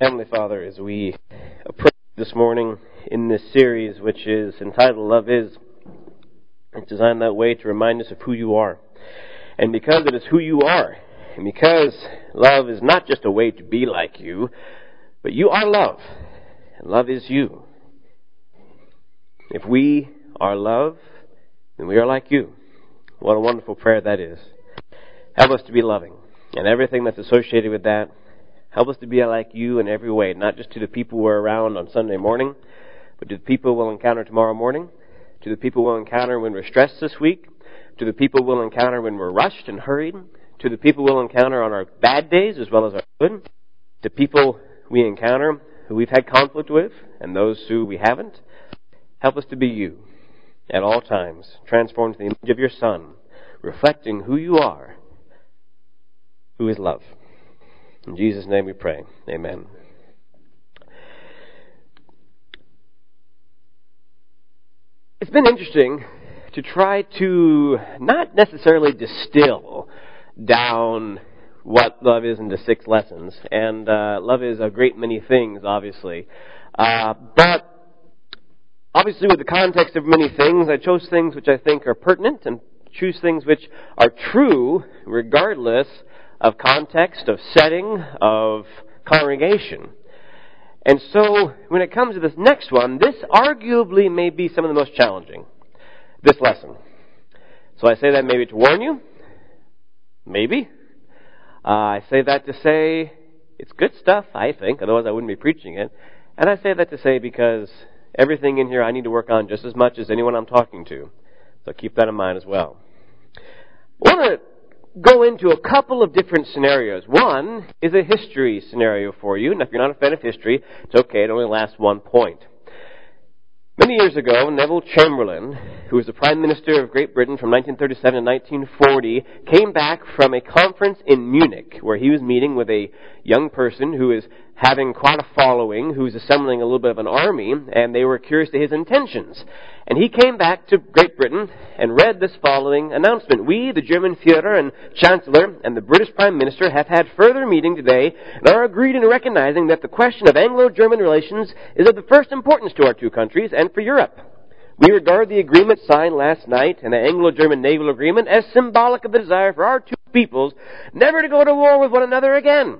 Heavenly Father, as we approach this morning in this series, which is entitled Love Is, it's designed that way to remind us of who you are. And because it is who you are, and because love is not just a way to be like you, but you are love, and love is you. If we are love, then we are like you. What a wonderful prayer that is. Help us to be loving, and everything that's associated with that, Help us to be like you in every way, not just to the people we're around on Sunday morning, but to the people we'll encounter tomorrow morning, to the people we'll encounter when we're stressed this week, to the people we'll encounter when we're rushed and hurried, to the people we'll encounter on our bad days as well as our good, to people we encounter who we've had conflict with and those who we haven't. Help us to be you at all times, transformed to the image of your Son, reflecting who you are, who is love. In Jesus' name we pray. Amen. It's been interesting to try to not necessarily distill down what love is into six lessons. And uh, love is a great many things, obviously. Uh, but obviously, with the context of many things, I chose things which I think are pertinent and choose things which are true regardless of context, of setting, of congregation. And so, when it comes to this next one, this arguably may be some of the most challenging. This lesson. So I say that maybe to warn you. Maybe. Uh, I say that to say it's good stuff, I think, otherwise I wouldn't be preaching it. And I say that to say because everything in here I need to work on just as much as anyone I'm talking to. So keep that in mind as well. To go into a couple of different scenarios. One is a history scenario for you, and if you're not a fan of history, it's okay, it only lasts one point. Many years ago, Neville Chamberlain, who was the Prime Minister of Great Britain from 1937 to 1940, came back from a conference in Munich where he was meeting with a young person who is having quite a following, who was assembling a little bit of an army, and they were curious to his intentions. And he came back to Great Britain and read this following announcement. We, the German Führer and Chancellor and the British Prime Minister, have had further meeting today and are agreed in recognizing that the question of Anglo-German relations is of the first importance to our two countries and for Europe. We regard the agreement signed last night and the Anglo-German naval agreement as symbolic of the desire for our two peoples never to go to war with one another again.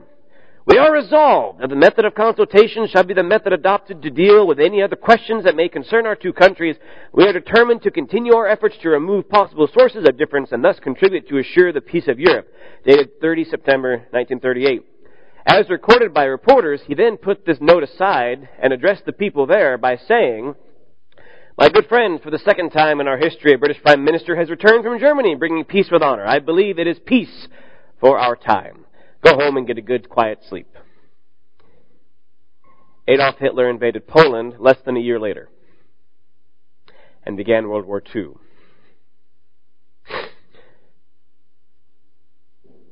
We are resolved that the method of consultation shall be the method adopted to deal with any other questions that may concern our two countries. We are determined to continue our efforts to remove possible sources of difference and thus contribute to assure the peace of Europe. Dated 30 September 1938. As recorded by reporters, he then put this note aside and addressed the people there by saying, my good friend, for the second time in our history, a British Prime Minister has returned from Germany bringing peace with honor. I believe it is peace for our time. Go home and get a good quiet sleep. Adolf Hitler invaded Poland less than a year later and began World War II.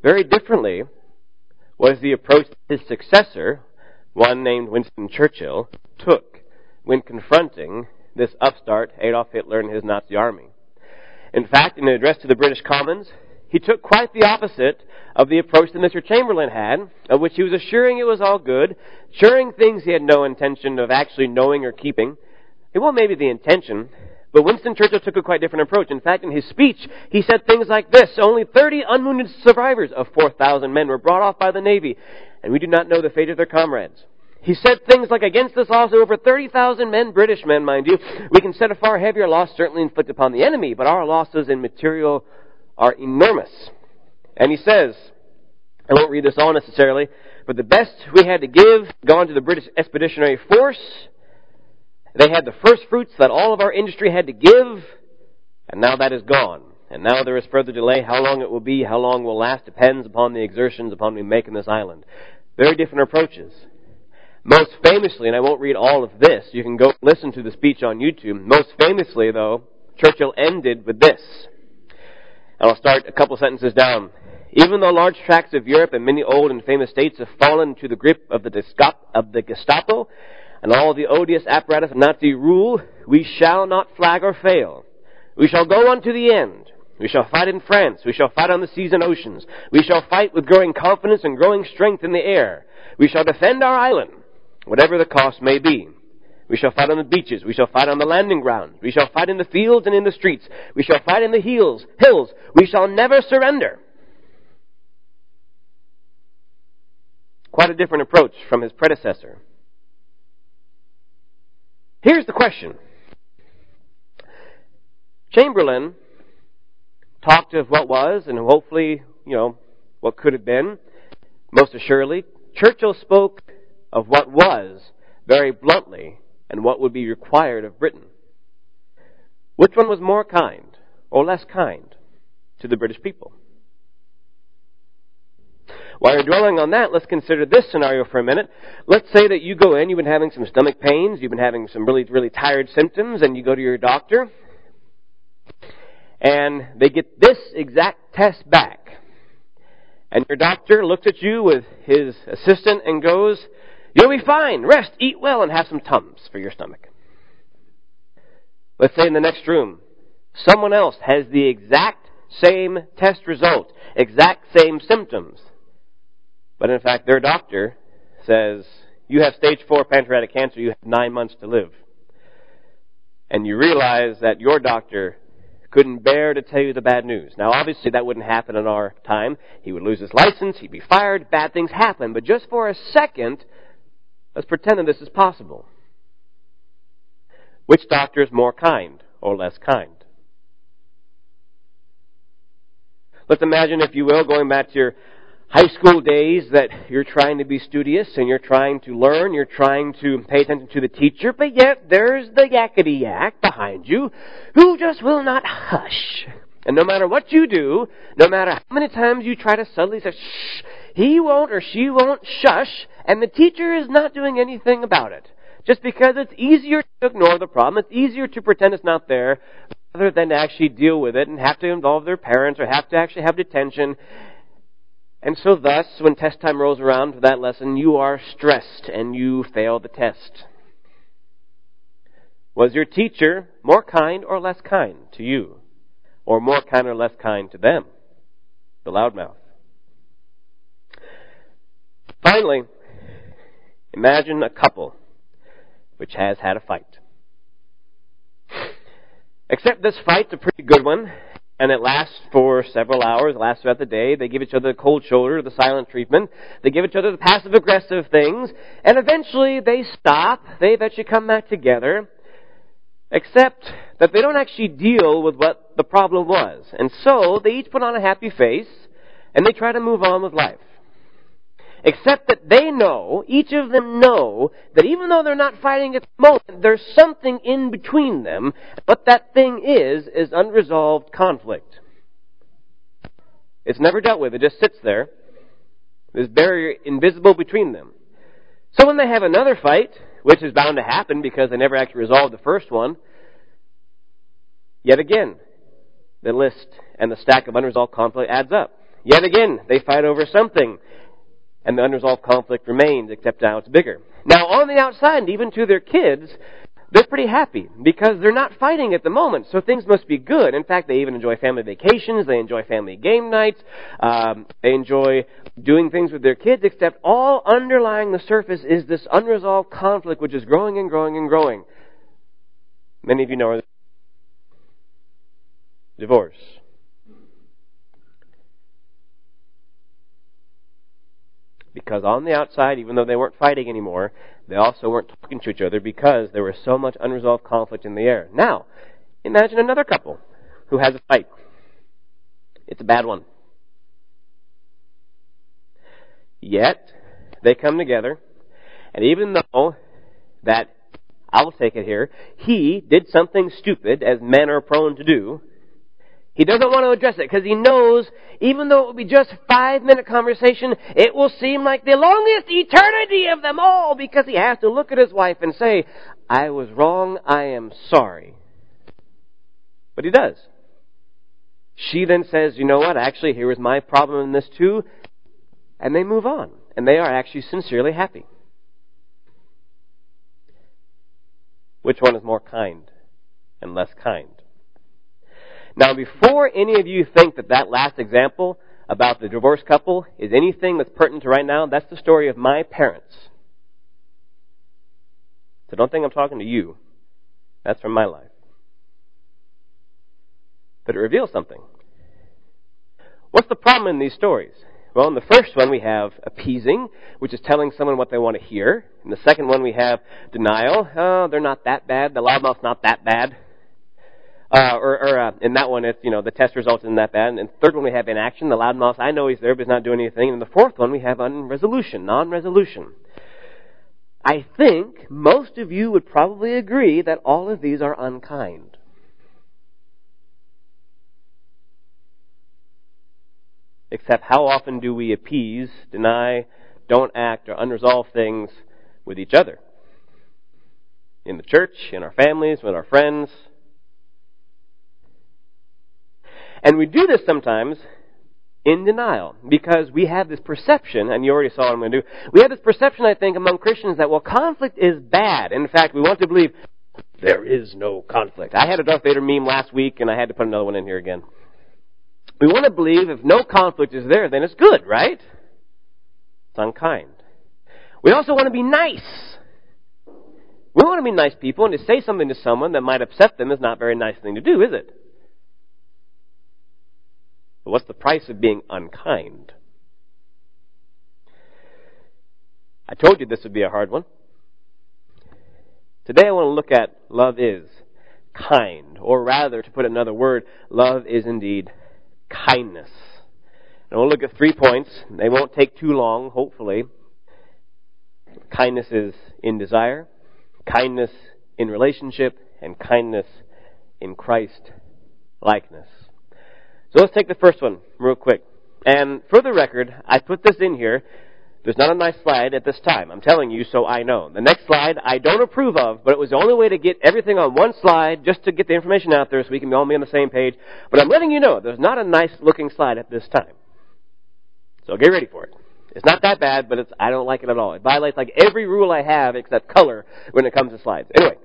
Very differently was the approach his successor, one named Winston Churchill, took when confronting this upstart Adolf Hitler and his Nazi army. In fact, in an address to the British Commons, he took quite the opposite of the approach that Mr. Chamberlain had, of which he was assuring it was all good, assuring things he had no intention of actually knowing or keeping. It well, maybe the intention, but Winston Churchill took a quite different approach. In fact, in his speech, he said things like this, only 30 unwounded survivors of 4,000 men were brought off by the Navy, and we do not know the fate of their comrades. He said things like, against this loss of over 30,000 men, British men, mind you, we can set a far heavier loss certainly inflicted upon the enemy, but our losses in material are enormous. And he says, I won't read this all necessarily, but the best we had to give gone to the British Expeditionary Force. They had the first fruits that all of our industry had to give, and now that is gone. And now there is further delay. How long it will be, how long will last, depends upon the exertions upon we make in this island. Very different approaches. Most famously, and I won't read all of this, you can go listen to the speech on YouTube. Most famously, though, Churchill ended with this. And I'll start a couple sentences down. Even though large tracts of Europe and many old and famous states have fallen to the grip of the, of the Gestapo and all the odious apparatus of Nazi rule, we shall not flag or fail. We shall go on to the end. We shall fight in France. We shall fight on the seas and oceans. We shall fight with growing confidence and growing strength in the air. We shall defend our island, whatever the cost may be. We shall fight on the beaches. We shall fight on the landing grounds. We shall fight in the fields and in the streets. We shall fight in the hills. Hills. We shall never surrender. Quite a different approach from his predecessor. Here's the question. Chamberlain talked of what was and hopefully, you know, what could have been, most assuredly. Churchill spoke of what was very bluntly and what would be required of Britain. Which one was more kind or less kind to the British people? While you're dwelling on that, let's consider this scenario for a minute. Let's say that you go in, you've been having some stomach pains, you've been having some really, really tired symptoms, and you go to your doctor, and they get this exact test back. And your doctor looks at you with his assistant and goes, You'll be fine. Rest, eat well, and have some Tums for your stomach. Let's say in the next room, someone else has the exact same test result, exact same symptoms. But in fact, their doctor says, you have stage four pancreatic cancer, you have nine months to live. And you realize that your doctor couldn't bear to tell you the bad news. Now obviously that wouldn't happen in our time. He would lose his license, he'd be fired, bad things happen. But just for a second, let's pretend that this is possible. Which doctor is more kind or less kind? Let's imagine, if you will, going back to your high school days that you're trying to be studious and you're trying to learn, you're trying to pay attention to the teacher, but yet there's the yakety yak behind you who just will not hush. And no matter what you do, no matter how many times you try to subtly say shh, he won't or she won't shush, and the teacher is not doing anything about it. Just because it's easier to ignore the problem, it's easier to pretend it's not there, rather than to actually deal with it and have to involve their parents or have to actually have detention. And so thus, when test time rolls around for that lesson, you are stressed and you fail the test. Was your teacher more kind or less kind to you? Or more kind or less kind to them? The loudmouth. Finally, imagine a couple which has had a fight. Except this fight's a pretty good one, and it lasts for several hours, it lasts throughout the day. They give each other the cold shoulder, the silent treatment. They give each other the passive aggressive things, and eventually they stop. They eventually come back together, except that they don't actually deal with what the problem was. And so they each put on a happy face, and they try to move on with life. Except that they know, each of them know, that even though they're not fighting at the moment, there's something in between them. What that thing is, is unresolved conflict. It's never dealt with. It just sits there. This barrier invisible between them. So when they have another fight, which is bound to happen because they never actually resolved the first one, yet again, the list and the stack of unresolved conflict adds up. Yet again, they fight over something and the unresolved conflict remains, except now it's bigger. Now, on the outside, and even to their kids, they're pretty happy because they're not fighting at the moment, so things must be good. In fact, they even enjoy family vacations, they enjoy family game nights, um, they enjoy doing things with their kids, except all underlying the surface is this unresolved conflict which is growing and growing and growing. Many of you know divorce. Because on the outside, even though they weren't fighting anymore, they also weren't talking to each other because there was so much unresolved conflict in the air. Now, imagine another couple who has a fight. It's a bad one. Yet, they come together, and even though that, I'll take it here, he did something stupid, as men are prone to do, he doesn't want to address it because he knows even though it will be just five minute conversation, it will seem like the longest eternity of them all because he has to look at his wife and say, I was wrong, I am sorry. But he does. She then says, you know what, actually here is my problem in this too. And they move on. And they are actually sincerely happy. Which one is more kind and less kind? Now, before any of you think that that last example about the divorced couple is anything that's pertinent to right now, that's the story of my parents. So don't think I'm talking to you. That's from my life. But it reveals something. What's the problem in these stories? Well, in the first one we have appeasing, which is telling someone what they want to hear. In the second one we have denial. Oh, they're not that bad. The loudmouth's not that bad. Uh, or, or uh, in that one, it's you know the test results isn't that bad. And third one, we have inaction. The loudmouth, I know he's there, but he's not doing anything. And the fourth one, we have unresolution, non-resolution. I think most of you would probably agree that all of these are unkind. Except how often do we appease, deny, don't act, or unresolve things with each other? In the church, in our families, with our friends, And we do this sometimes in denial because we have this perception, and you already saw what I'm going to do. We have this perception, I think, among Christians that, well, conflict is bad. In fact, we want to believe there is no conflict. I had a Darth Vader meme last week, and I had to put another one in here again. We want to believe if no conflict is there, then it's good, right? It's unkind. We also want to be nice. We want to be nice people, and to say something to someone that might upset them is not a very nice thing to do, is it? But what's the price of being unkind? I told you this would be a hard one. Today I want to look at love is kind, or rather, to put another word, love is indeed kindness. And we'll look at three points. They won't take too long, hopefully. Kindness is in desire, kindness in relationship, and kindness in Christ likeness. So let's take the first one real quick. And for the record, I put this in here. There's not a nice slide at this time. I'm telling you so I know. The next slide I don't approve of, but it was the only way to get everything on one slide just to get the information out there so we can all be on the same page. But I'm letting you know there's not a nice looking slide at this time. So get ready for it. It's not that bad, but it's, I don't like it at all. It violates like every rule I have except color when it comes to slides. Anyway,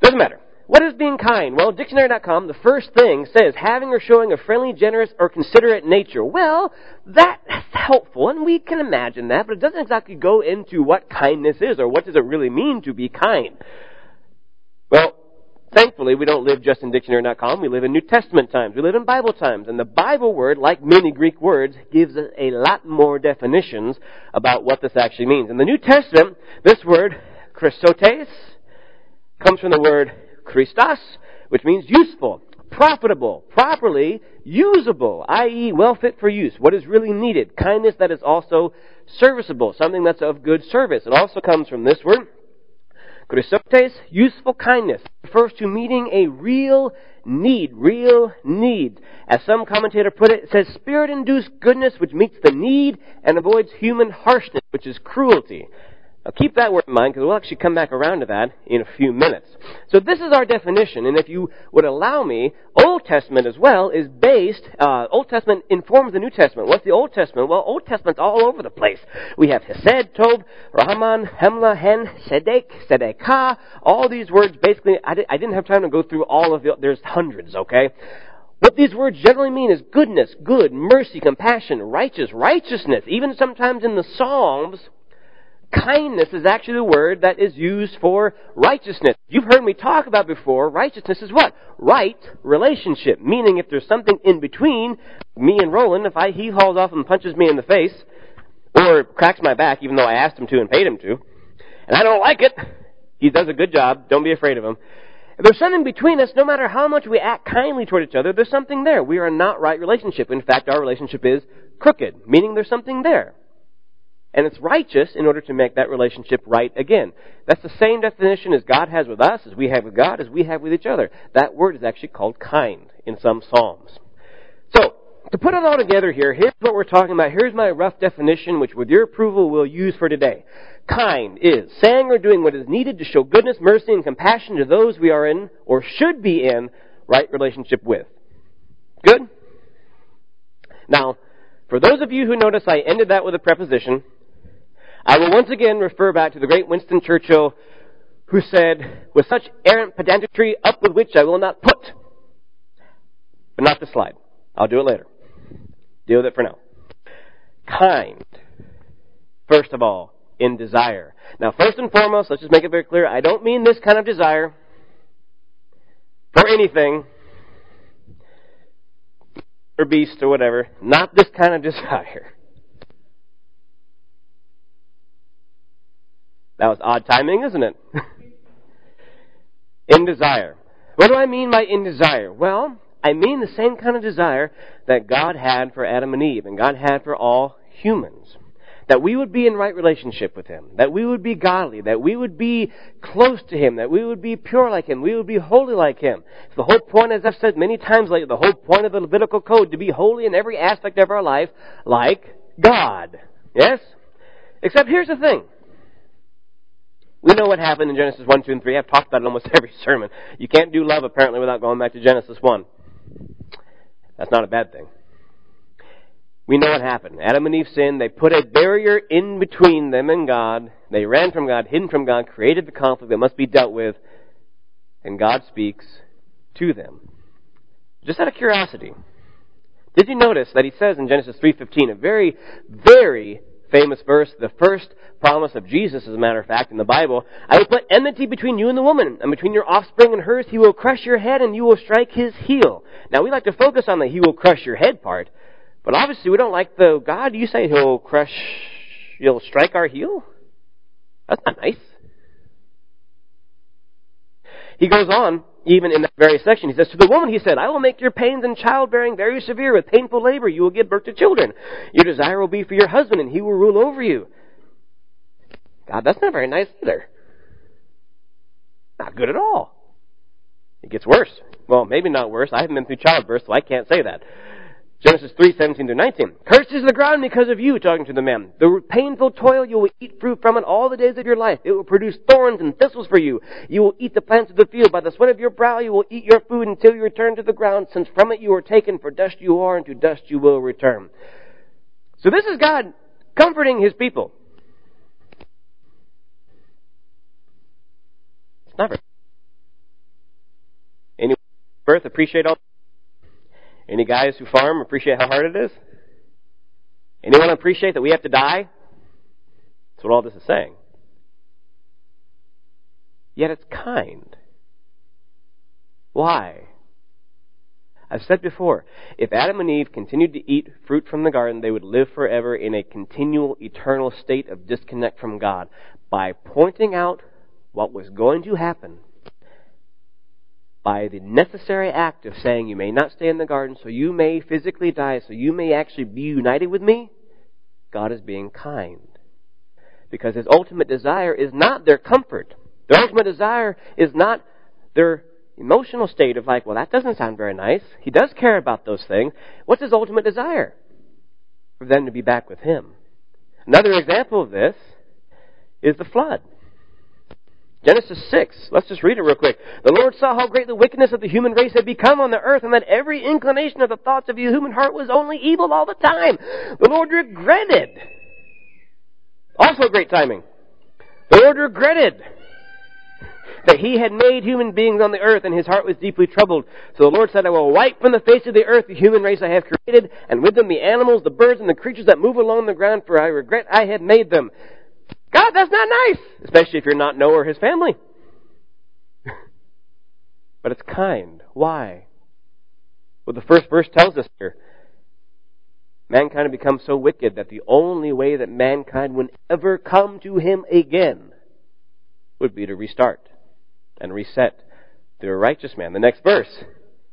doesn't matter. What is being kind? Well, dictionary.com, the first thing says having or showing a friendly, generous, or considerate nature. Well, that's helpful, and we can imagine that, but it doesn't exactly go into what kindness is, or what does it really mean to be kind. Well, thankfully, we don't live just in dictionary.com. We live in New Testament times. We live in Bible times. And the Bible word, like many Greek words, gives us a lot more definitions about what this actually means. In the New Testament, this word, Chrestotes, comes from the word Christos, which means useful, profitable, properly usable, i.e., well fit for use. What is really needed? Kindness that is also serviceable, something that's of good service. It also comes from this word, Chrestotes, useful kindness, refers to meeting a real need, real need. As some commentator put it, it says spirit-induced goodness which meets the need and avoids human harshness, which is cruelty. Now keep that word in mind because we'll actually come back around to that in a few minutes. So this is our definition, and if you would allow me, Old Testament as well is based, uh, Old Testament informs the New Testament. What's the Old Testament? Well, Old Testament's all over the place. We have Hesed, Tob, Rahman, Hemla, Hen, Sedek, Sedekah, all these words basically, I, I didn't have time to go through all of the, there's hundreds, okay? What these words generally mean is goodness, good, mercy, compassion, righteous, righteousness. Even sometimes in the Psalms, kindness is actually the word that is used for righteousness. You've heard me talk about before, righteousness is what? Right relationship. Meaning if there's something in between me and Roland, if I, he hauls off and punches me in the face, or cracks my back even though I asked him to and paid him to, and I don't like it, he does a good job, don't be afraid of him. If there's something between us, no matter how much we act kindly toward each other, there's something there. We are not right relationship. In fact, our relationship is crooked, meaning there's something there. And it's righteous in order to make that relationship right again. That's the same definition as God has with us, as we have with God, as we have with each other. That word is actually called kind in some Psalms. So, to put it all together here, here's what we're talking about. Here's my rough definition, which with your approval we'll use for today. Kind is saying or doing what is needed to show goodness, mercy, and compassion to those we are in, or should be in, right relationship with. Good? Now, for those of you who notice I ended that with a preposition, I will once again refer back to the great Winston Churchill who said, with such errant pedantry up with which I will not put. but not the slide. I'll do it later. Deal with it for now. Kind. First of all, in desire. Now, first and foremost, let's just make it very clear, I don't mean this kind of desire for anything, or beast or whatever. Not this kind of desire. That was odd timing, isn't it? in desire. What do I mean by in desire? Well, I mean the same kind of desire that God had for Adam and Eve and God had for all humans. That we would be in right relationship with Him. That we would be godly. That we would be close to Him. That we would be pure like Him. We would be holy like Him. It's the whole point, as I've said many times lately, the whole point of the Levitical Code, to be holy in every aspect of our life, like God. Yes? Except here's the thing. We know what happened in Genesis 1, 2, and 3. I've talked about it almost every sermon. You can't do love, apparently, without going back to Genesis 1. That's not a bad thing. We know what happened. Adam and Eve sinned. They put a barrier in between them and God. They ran from God, hidden from God, created the conflict that must be dealt with, and God speaks to them. Just out of curiosity, did you notice that he says in Genesis 3:15 a very very famous verse, the first promise of Jesus, as a matter of fact, in the Bible. I will put enmity between you and the woman, and between your offspring and hers. He will crush your head, and you will strike his heel. Now, we like to focus on the he will crush your head part, but obviously we don't like the God, you say he'll crush, he'll strike our heel? That's not nice. He goes on, even in that very section, he says, To the woman, he said, I will make your pains in childbearing very severe. With painful labor, you will give birth to children. Your desire will be for your husband, and he will rule over you. God, that's not very nice either. Not good at all. It gets worse. Well, maybe not worse. I haven't been through childbirth, so I can't say that. Genesis 3, 17 to 19. Cursed is the ground because of you, talking to the man. The painful toil, you will eat fruit from it all the days of your life. It will produce thorns and thistles for you. You will eat the plants of the field. By the sweat of your brow, you will eat your food until you return to the ground, since from it you are taken, for dust you are, and to dust you will return. So this is God comforting His people. It's not very. Any birth appreciate all any guys who farm appreciate how hard it is? Anyone appreciate that we have to die? That's what all this is saying. Yet it's kind. Why? I've said before, if Adam and Eve continued to eat fruit from the garden, they would live forever in a continual, eternal state of disconnect from God. By pointing out what was going to happen, by the necessary act of saying you may not stay in the garden, so you may physically die, so you may actually be united with me, God is being kind. Because his ultimate desire is not their comfort. Their ultimate desire is not their emotional state of like, well, that doesn't sound very nice. He does care about those things. What's his ultimate desire? For them to be back with him. Another example of this is the flood. Genesis 6. Let's just read it real quick. The Lord saw how great the wickedness of the human race had become on the earth, and that every inclination of the thoughts of the human heart was only evil all the time. The Lord regretted. Also great timing. The Lord regretted that he had made human beings on the earth, and his heart was deeply troubled. So the Lord said, I will wipe from the face of the earth the human race I have created, and with them the animals, the birds, and the creatures that move along the ground, for I regret I had made them. God, that's not nice, especially if you're not Noah or his family. but it's kind. Why? Well, the first verse tells us here mankind had become so wicked that the only way that mankind would ever come to him again would be to restart and reset through a righteous man. The next verse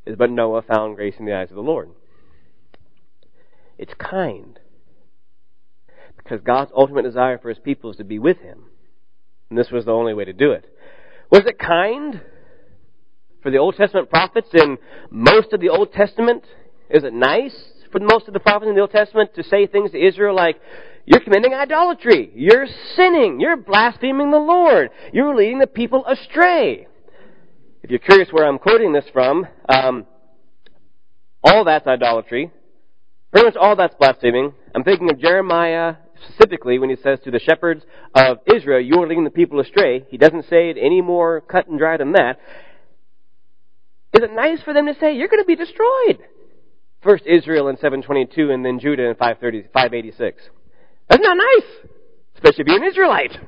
is, But Noah found grace in the eyes of the Lord. It's kind because God's ultimate desire for his people is to be with him. And this was the only way to do it. Was it kind for the Old Testament prophets in most of the Old Testament? Is it nice for most of the prophets in the Old Testament to say things to Israel like, you're committing idolatry. You're sinning. You're blaspheming the Lord. You're leading the people astray. If you're curious where I'm quoting this from, um, all that's idolatry. Pretty much all that's blaspheming. I'm thinking of Jeremiah specifically when he says to the shepherds of Israel, you are leading the people astray. He doesn't say it any more cut and dry than that. Is it nice for them to say, you're going to be destroyed? First Israel in 722 and then Judah in 530, 586. That's not nice! Especially if you're an Israelite. If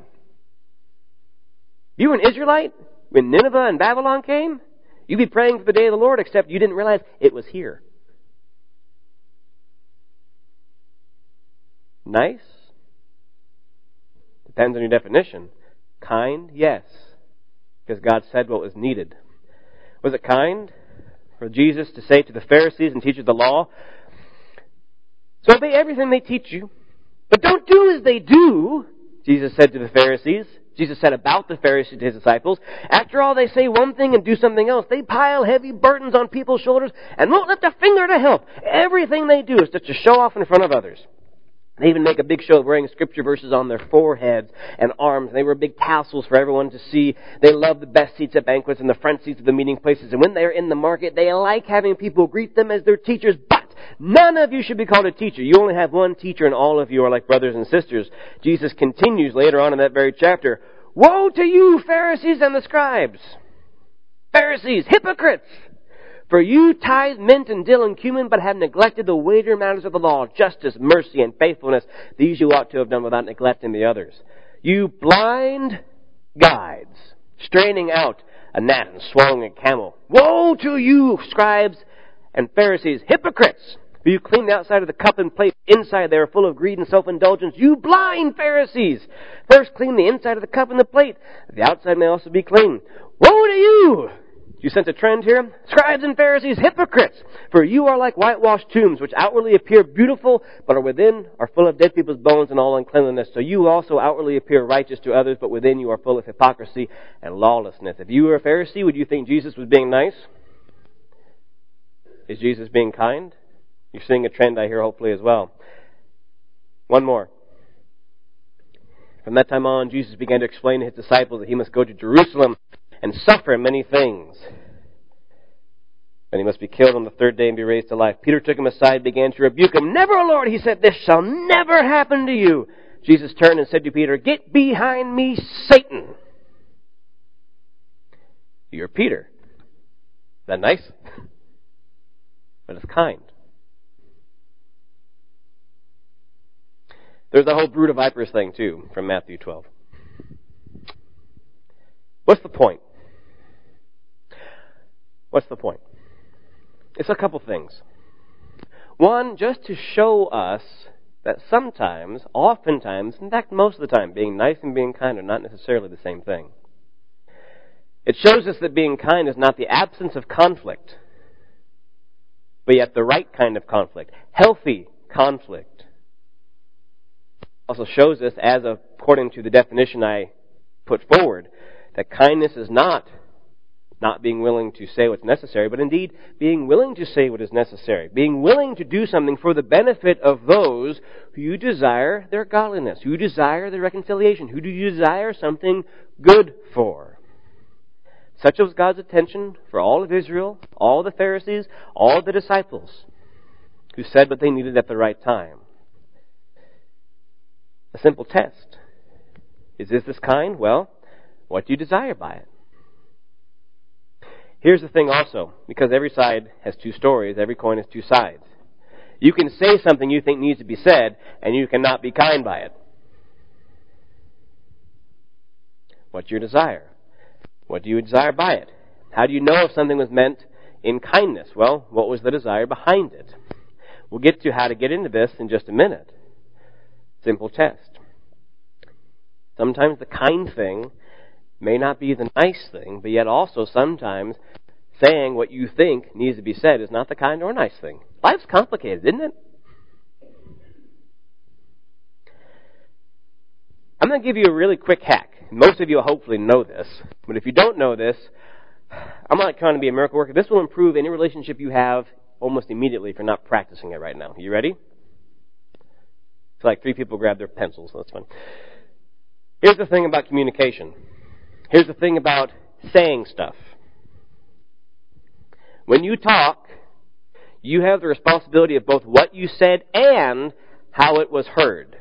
You were an Israelite when Nineveh and Babylon came? You'd be praying for the day of the Lord, except you didn't realize it was here. Nice? Depends on your definition. Kind? Yes. Because God said what was needed. Was it kind for Jesus to say to the Pharisees and teachers of the law, so obey everything they teach you, but don't do as they do, Jesus said to the Pharisees. Jesus said about the Pharisees to his disciples, after all they say one thing and do something else. They pile heavy burdens on people's shoulders and won't lift a finger to help. Everything they do is just to show off in front of others. They even make a big show of wearing scripture verses on their foreheads and arms. They wear big tassels for everyone to see. They love the best seats at banquets and the front seats of the meeting places. And when they're in the market, they like having people greet them as their teachers. But none of you should be called a teacher. You only have one teacher and all of you are like brothers and sisters. Jesus continues later on in that very chapter. Woe to you, Pharisees and the scribes! Pharisees, hypocrites! For you tithe mint and dill and cumin, but have neglected the weightier matters of the law, justice, mercy, and faithfulness. These you ought to have done without neglecting the others. You blind guides, straining out a gnat and swallowing a camel. Woe to you, scribes and Pharisees, hypocrites! For you clean the outside of the cup and plate. Inside they are full of greed and self-indulgence. You blind Pharisees! First clean the inside of the cup and the plate. The outside may also be clean. Woe to you! You sense a trend here? Scribes and Pharisees, hypocrites! For you are like whitewashed tombs, which outwardly appear beautiful, but are within are full of dead people's bones and all uncleanliness. So you also outwardly appear righteous to others, but within you are full of hypocrisy and lawlessness. If you were a Pharisee, would you think Jesus was being nice? Is Jesus being kind? You're seeing a trend I hear hopefully as well. One more. From that time on, Jesus began to explain to his disciples that he must go to Jerusalem and suffer many things. And he must be killed on the third day and be raised to life. Peter took him aside began to rebuke him. Never, Lord, he said, this shall never happen to you. Jesus turned and said to Peter, Get behind me, Satan. You're Peter. Is that nice? but it's kind. There's the whole brood of vipers thing, too, from Matthew 12. What's the point? What's the point? It's a couple things. One, just to show us that sometimes, oftentimes, in fact, most of the time, being nice and being kind are not necessarily the same thing. It shows us that being kind is not the absence of conflict, but yet the right kind of conflict, healthy conflict. Also shows us, as according to the definition I put forward, that kindness is not not being willing to say what's necessary, but indeed being willing to say what is necessary, being willing to do something for the benefit of those who you desire their godliness, who desire their reconciliation, who do you desire something good for. Such was God's attention for all of Israel, all the Pharisees, all the disciples, who said what they needed at the right time. A simple test. Is this this kind? Well, what do you desire by it? Here's the thing also, because every side has two stories, every coin has two sides. You can say something you think needs to be said, and you cannot be kind by it. What's your desire? What do you desire by it? How do you know if something was meant in kindness? Well, what was the desire behind it? We'll get to how to get into this in just a minute. Simple test. Sometimes the kind thing may not be the nice thing, but yet also sometimes saying what you think needs to be said is not the kind or nice thing. Life's complicated, isn't it? I'm going to give you a really quick hack. Most of you hopefully know this, but if you don't know this, I'm not trying to be a miracle worker. This will improve any relationship you have almost immediately if you're not practicing it right now. You ready? It's like three people grab their pencils. That's fun. Here's the thing about communication. Here's the thing about saying stuff. When you talk, you have the responsibility of both what you said and how it was heard.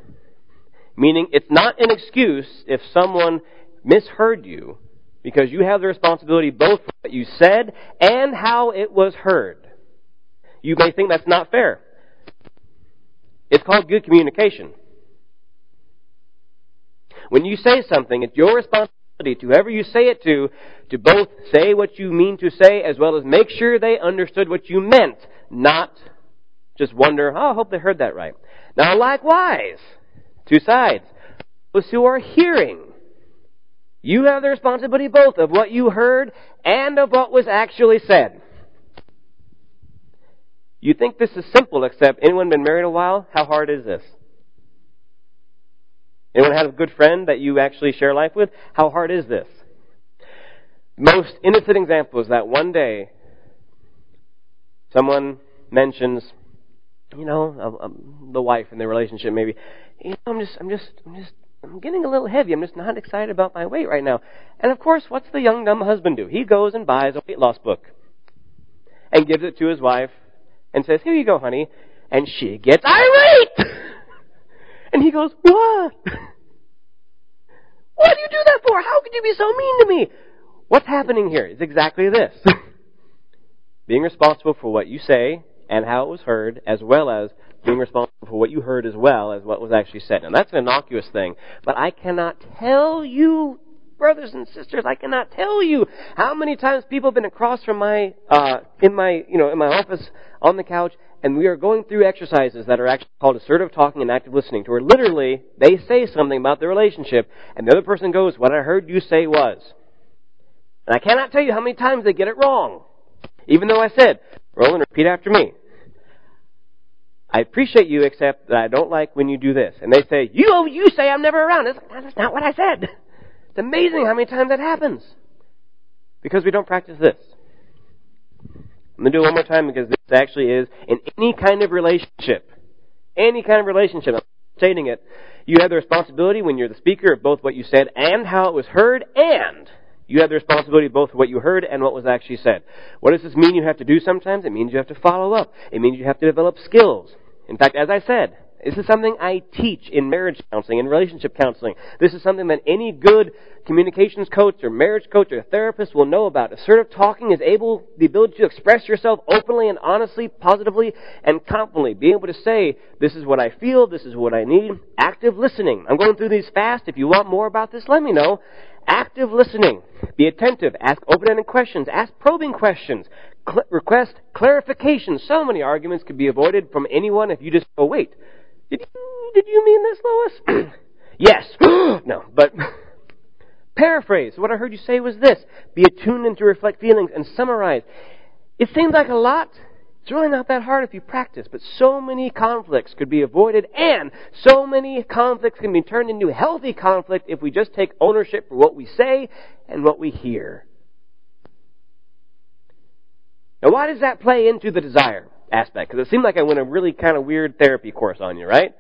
Meaning, it's not an excuse if someone misheard you, because you have the responsibility both for what you said and how it was heard. You may think that's not fair. It's called good communication. When you say something, it's your responsibility to whoever you say it to, to both say what you mean to say as well as make sure they understood what you meant, not just wonder, oh, I hope they heard that right. Now likewise, two sides. Those who are hearing, you have the responsibility both of what you heard and of what was actually said. You think this is simple, except anyone been married a while? How hard is this? Anyone have a good friend that you actually share life with? How hard is this? Most innocent example is that one day someone mentions, you know, the wife in the relationship maybe, you know, I'm just, I'm just, I'm just, I'm getting a little heavy. I'm just not excited about my weight right now. And of course, what's the young dumb husband do? He goes and buys a weight loss book and gives it to his wife and says, here you go, honey. And she gets irate! and he goes, what? What do you do that for? How could you be so mean to me? What's happening here is exactly this. being responsible for what you say and how it was heard, as well as being responsible for what you heard as well as what was actually said. And that's an innocuous thing, but I cannot tell you brothers and sisters, I cannot tell you how many times people have been across from my, uh, in my, you know, in my office on the couch, and we are going through exercises that are actually called assertive talking and active listening, to where literally they say something about the relationship, and the other person goes, what I heard you say was. And I cannot tell you how many times they get it wrong. Even though I said, Roland, repeat after me. I appreciate you, except that I don't like when you do this. And they say, you, you say I'm never around. It's like, that's not what I said. It's amazing how many times that happens. Because we don't practice this. I'm going to do it one more time because this actually is in any kind of relationship. Any kind of relationship. I'm stating it. You have the responsibility when you're the speaker of both what you said and how it was heard, and you have the responsibility of both what you heard and what was actually said. What does this mean you have to do sometimes? It means you have to follow up. It means you have to develop skills. In fact, as I said, this is something I teach in marriage counseling and relationship counseling. This is something that any good communications coach or marriage coach or therapist will know about. Assertive talking is able, the ability to express yourself openly and honestly, positively, and confidently. Being able to say, this is what I feel, this is what I need. Active listening. I'm going through these fast. If you want more about this, let me know. Active listening. Be attentive. Ask open-ended questions. Ask probing questions. Cl- request clarification. So many arguments could be avoided from anyone if you just go, wait, did you, did you mean this, Lois? yes. no, but paraphrase. What I heard you say was this. Be attuned and to reflect feelings and summarize. It seems like a lot. It's really not that hard if you practice, but so many conflicts could be avoided and so many conflicts can be turned into healthy conflict if we just take ownership for what we say and what we hear. Now why does that play into the desire? Aspect. Because it seemed like I went a really kind of weird therapy course on you, right?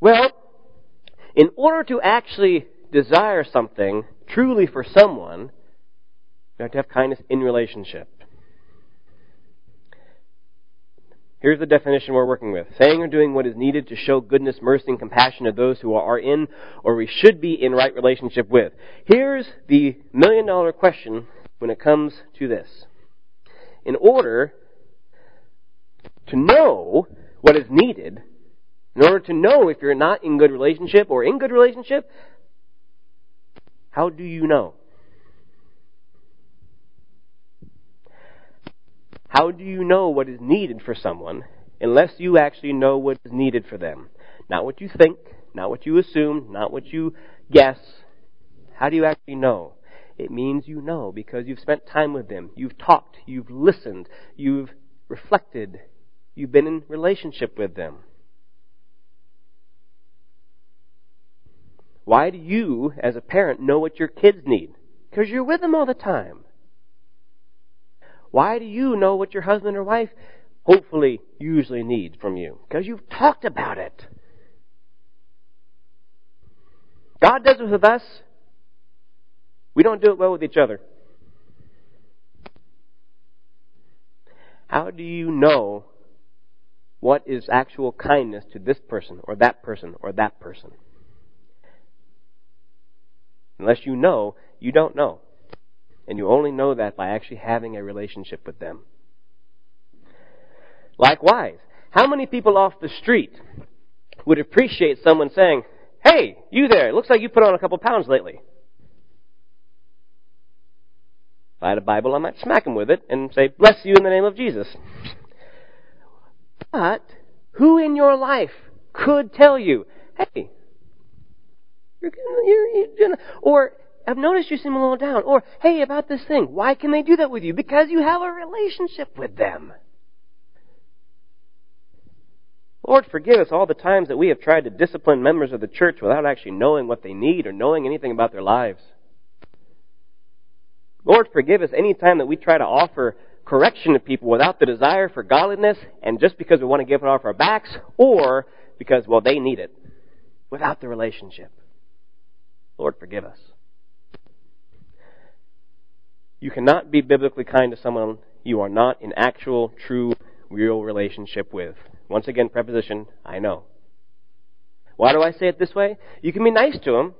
Well, in order to actually desire something truly for someone, you have to have kindness in relationship. Here's the definition we're working with. Saying or doing what is needed to show goodness, mercy, and compassion to those who are in or we should be in right relationship with. Here's the million dollar question when it comes to this. In order to know what is needed, in order to know if you're not in good relationship or in good relationship, how do you know? How do you know what is needed for someone unless you actually know what is needed for them? Not what you think, not what you assume, not what you guess. How do you actually know? It means you know because you've spent time with them. You've talked. You've listened. You've reflected. You've been in relationship with them. Why do you, as a parent, know what your kids need? Because you're with them all the time. Why do you know what your husband or wife hopefully usually needs from you? Because you've talked about it. God does it with us. We don't do it well with each other. How do you know what is actual kindness to this person or that person or that person. Unless you know, you don't know. And you only know that by actually having a relationship with them. Likewise, how many people off the street would appreciate someone saying, Hey, you there, it looks like you put on a couple pounds lately. If I had a Bible, I might smack him with it and say, Bless you in the name of Jesus. But who in your life could tell you, Hey, you're, you're, you're, or I've noticed you seem a little down. Or, hey, about this thing. Why can they do that with you? Because you have a relationship with them. Lord, forgive us all the times that we have tried to discipline members of the church without actually knowing what they need or knowing anything about their lives. Lord, forgive us any time that we try to offer correction to people without the desire for godliness and just because we want to give it off our backs or because, well, they need it without the relationship. Lord, forgive us. You cannot be biblically kind to someone you are not in actual, true, real relationship with. Once again, preposition, I know. Why do I say it this way? You can be nice to them,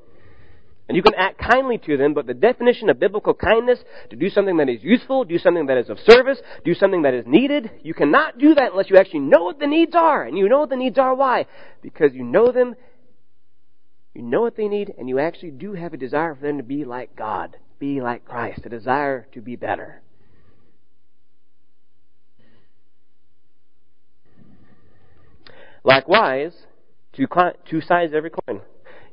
and you can act kindly to them, but the definition of biblical kindness, to do something that is useful, do something that is of service, do something that is needed, you cannot do that unless you actually know what the needs are. And you know what the needs are. Why? Because you know them, you know what they need, and you actually do have a desire for them to be like God be like Christ, a desire to be better. Likewise, two, two sides of every coin.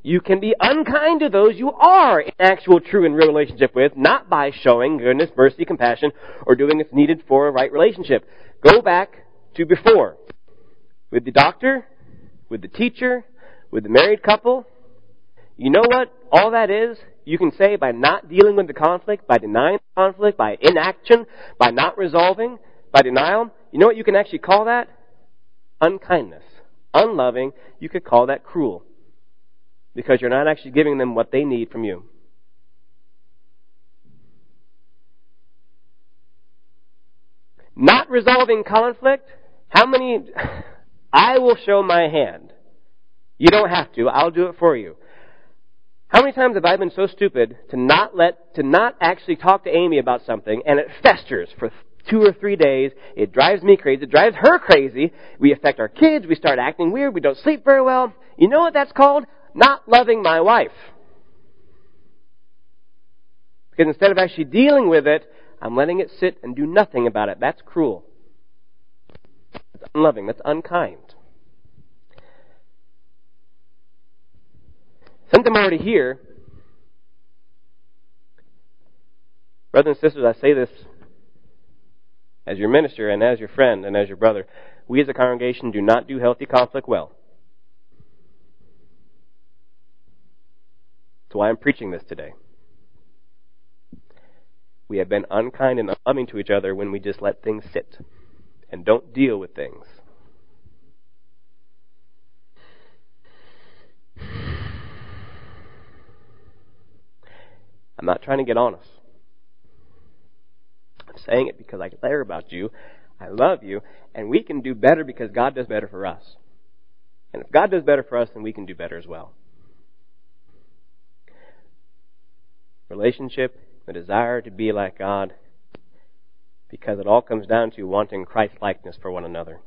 You can be unkind to those you are in actual, true, and real relationship with, not by showing goodness, mercy, compassion, or doing what's needed for a right relationship. Go back to before. With the doctor, with the teacher, with the married couple. You know what all that is? you can say by not dealing with the conflict, by denying the conflict, by inaction, by not resolving, by denial, you know what you can actually call that? Unkindness. Unloving, you could call that cruel. Because you're not actually giving them what they need from you. Not resolving conflict, how many, I will show my hand. You don't have to, I'll do it for you. How many times have I been so stupid to not let, to not actually talk to Amy about something and it festers for two or three days. It drives me crazy. It drives her crazy. We affect our kids. We start acting weird. We don't sleep very well. You know what that's called? Not loving my wife. Because instead of actually dealing with it, I'm letting it sit and do nothing about it. That's cruel. That's unloving. That's unkind. Since I'm already here, brothers and sisters, I say this as your minister and as your friend and as your brother. We as a congregation do not do healthy conflict well. That's why I'm preaching this today. We have been unkind and unloving to each other when we just let things sit and don't deal with things. I'm not trying to get on us. I'm saying it because I care about you. I love you. And we can do better because God does better for us. And if God does better for us, then we can do better as well. Relationship, the desire to be like God, because it all comes down to wanting Christ likeness for one another.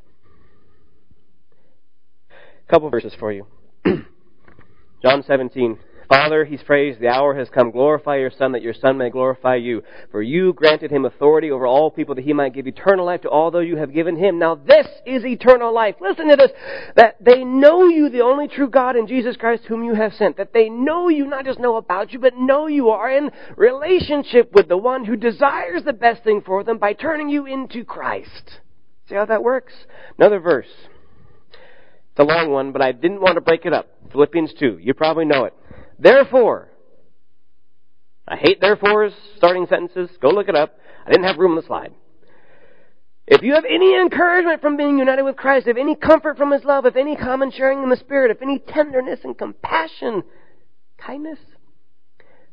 A couple verses for you. John 17, Father, he's praised, the hour has come. Glorify your Son that your Son may glorify you. For you granted him authority over all people that he might give eternal life to all those you have given him. Now this is eternal life. Listen to this. That they know you, the only true God in Jesus Christ whom you have sent. That they know you, not just know about you, but know you are in relationship with the one who desires the best thing for them by turning you into Christ. See how that works? Another verse. It's a long one, but I didn't want to break it up. Philippians 2. You probably know it. Therefore, I hate therefores, starting sentences. Go look it up. I didn't have room on the slide. If you have any encouragement from being united with Christ, if any comfort from His love, if any common sharing in the Spirit, if any tenderness and compassion, kindness,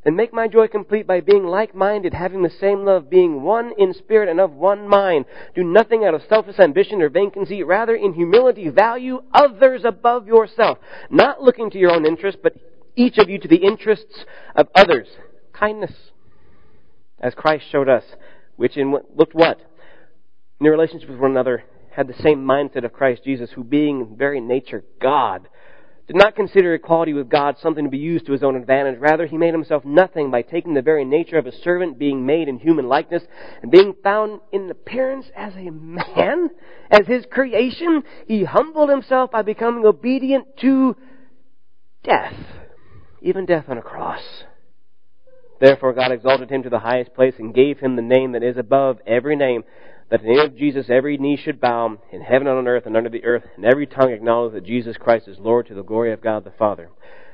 then make my joy complete by being like-minded, having the same love, being one in spirit and of one mind. Do nothing out of selfish ambition or vain conceit. Rather, in humility, value others above yourself. Not looking to your own interest, but each of you to the interests of others. Kindness, as Christ showed us, which in looked what? In your relationship with one another, had the same mindset of Christ Jesus, who being in very nature God, did not consider equality with God something to be used to his own advantage. Rather, he made himself nothing by taking the very nature of a servant, being made in human likeness, and being found in appearance as a man, as his creation. He humbled himself by becoming obedient to death, even death on a cross. Therefore God exalted him to the highest place and gave him the name that is above every name, that in the name of Jesus every knee should bow in heaven and on earth and under the earth, and every tongue acknowledge that Jesus Christ is Lord to the glory of God the Father.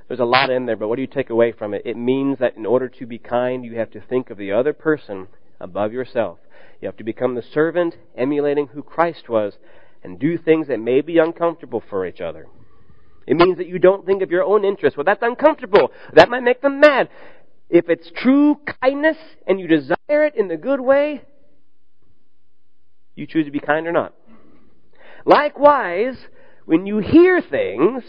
There's a lot in there, but what do you take away from it? It means that in order to be kind, you have to think of the other person above yourself. You have to become the servant, emulating who Christ was, and do things that may be uncomfortable for each other. It means that you don't think of your own interests. Well, that's uncomfortable. That might make them mad. If it's true kindness and you desire it in the good way, you choose to be kind or not. Likewise, when you hear things,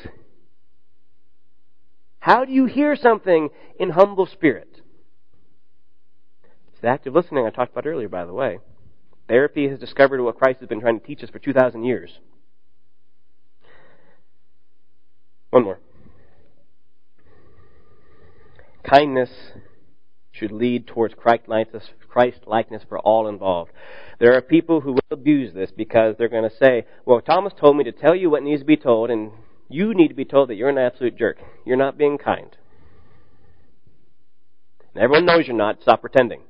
how do you hear something in humble spirit? It's the active listening I talked about earlier, by the way. Therapy has discovered what Christ has been trying to teach us for 2,000 years. One more. Kindness should lead towards Christ likeness for all involved. There are people who will abuse this because they're going to say, well, Thomas told me to tell you what needs to be told, and you need to be told that you're an absolute jerk. You're not being kind. And everyone knows you're not. Stop pretending.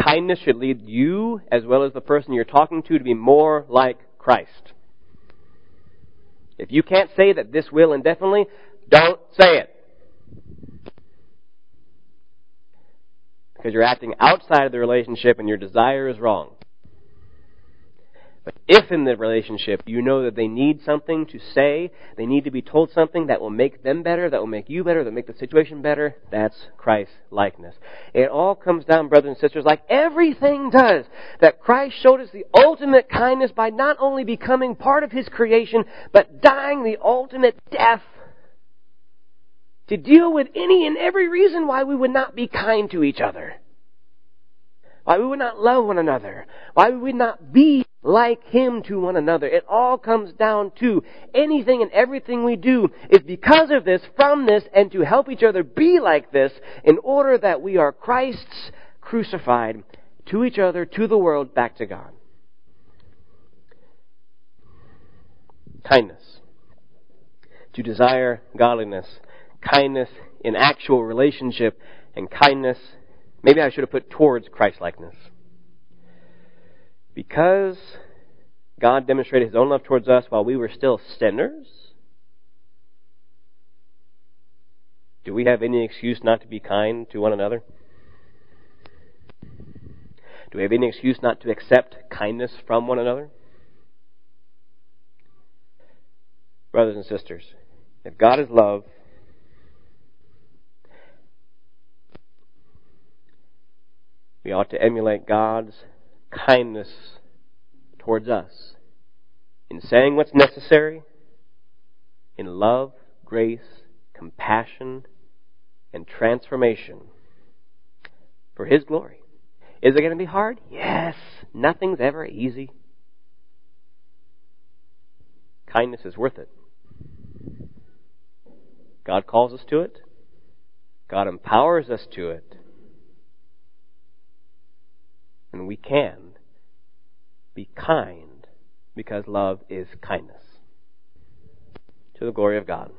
Kindness should lead you, as well as the person you're talking to, to be more like Christ. If you can't say that this will indefinitely, don't say it. because you're acting outside of the relationship and your desire is wrong. But if in the relationship you know that they need something to say, they need to be told something that will make them better, that will make you better, that will make the situation better, that's Christ likeness. It all comes down, brothers and sisters, like everything does, that Christ showed us the ultimate kindness by not only becoming part of His creation, but dying the ultimate death to deal with any and every reason why we would not be kind to each other. Why we would not love one another. Why we would not be like Him to one another. It all comes down to anything and everything we do is because of this, from this, and to help each other be like this in order that we are Christ's crucified to each other, to the world, back to God. Kindness. To desire godliness kindness in actual relationship, and kindness, maybe I should have put towards Christlikeness. Because God demonstrated His own love towards us while we were still sinners, do we have any excuse not to be kind to one another? Do we have any excuse not to accept kindness from one another? Brothers and sisters, if God is love, We ought to emulate God's kindness towards us in saying what's necessary, in love, grace, compassion, and transformation for His glory. Is it going to be hard? Yes. Nothing's ever easy. Kindness is worth it. God calls us to it. God empowers us to it and we can be kind because love is kindness. To the glory of God.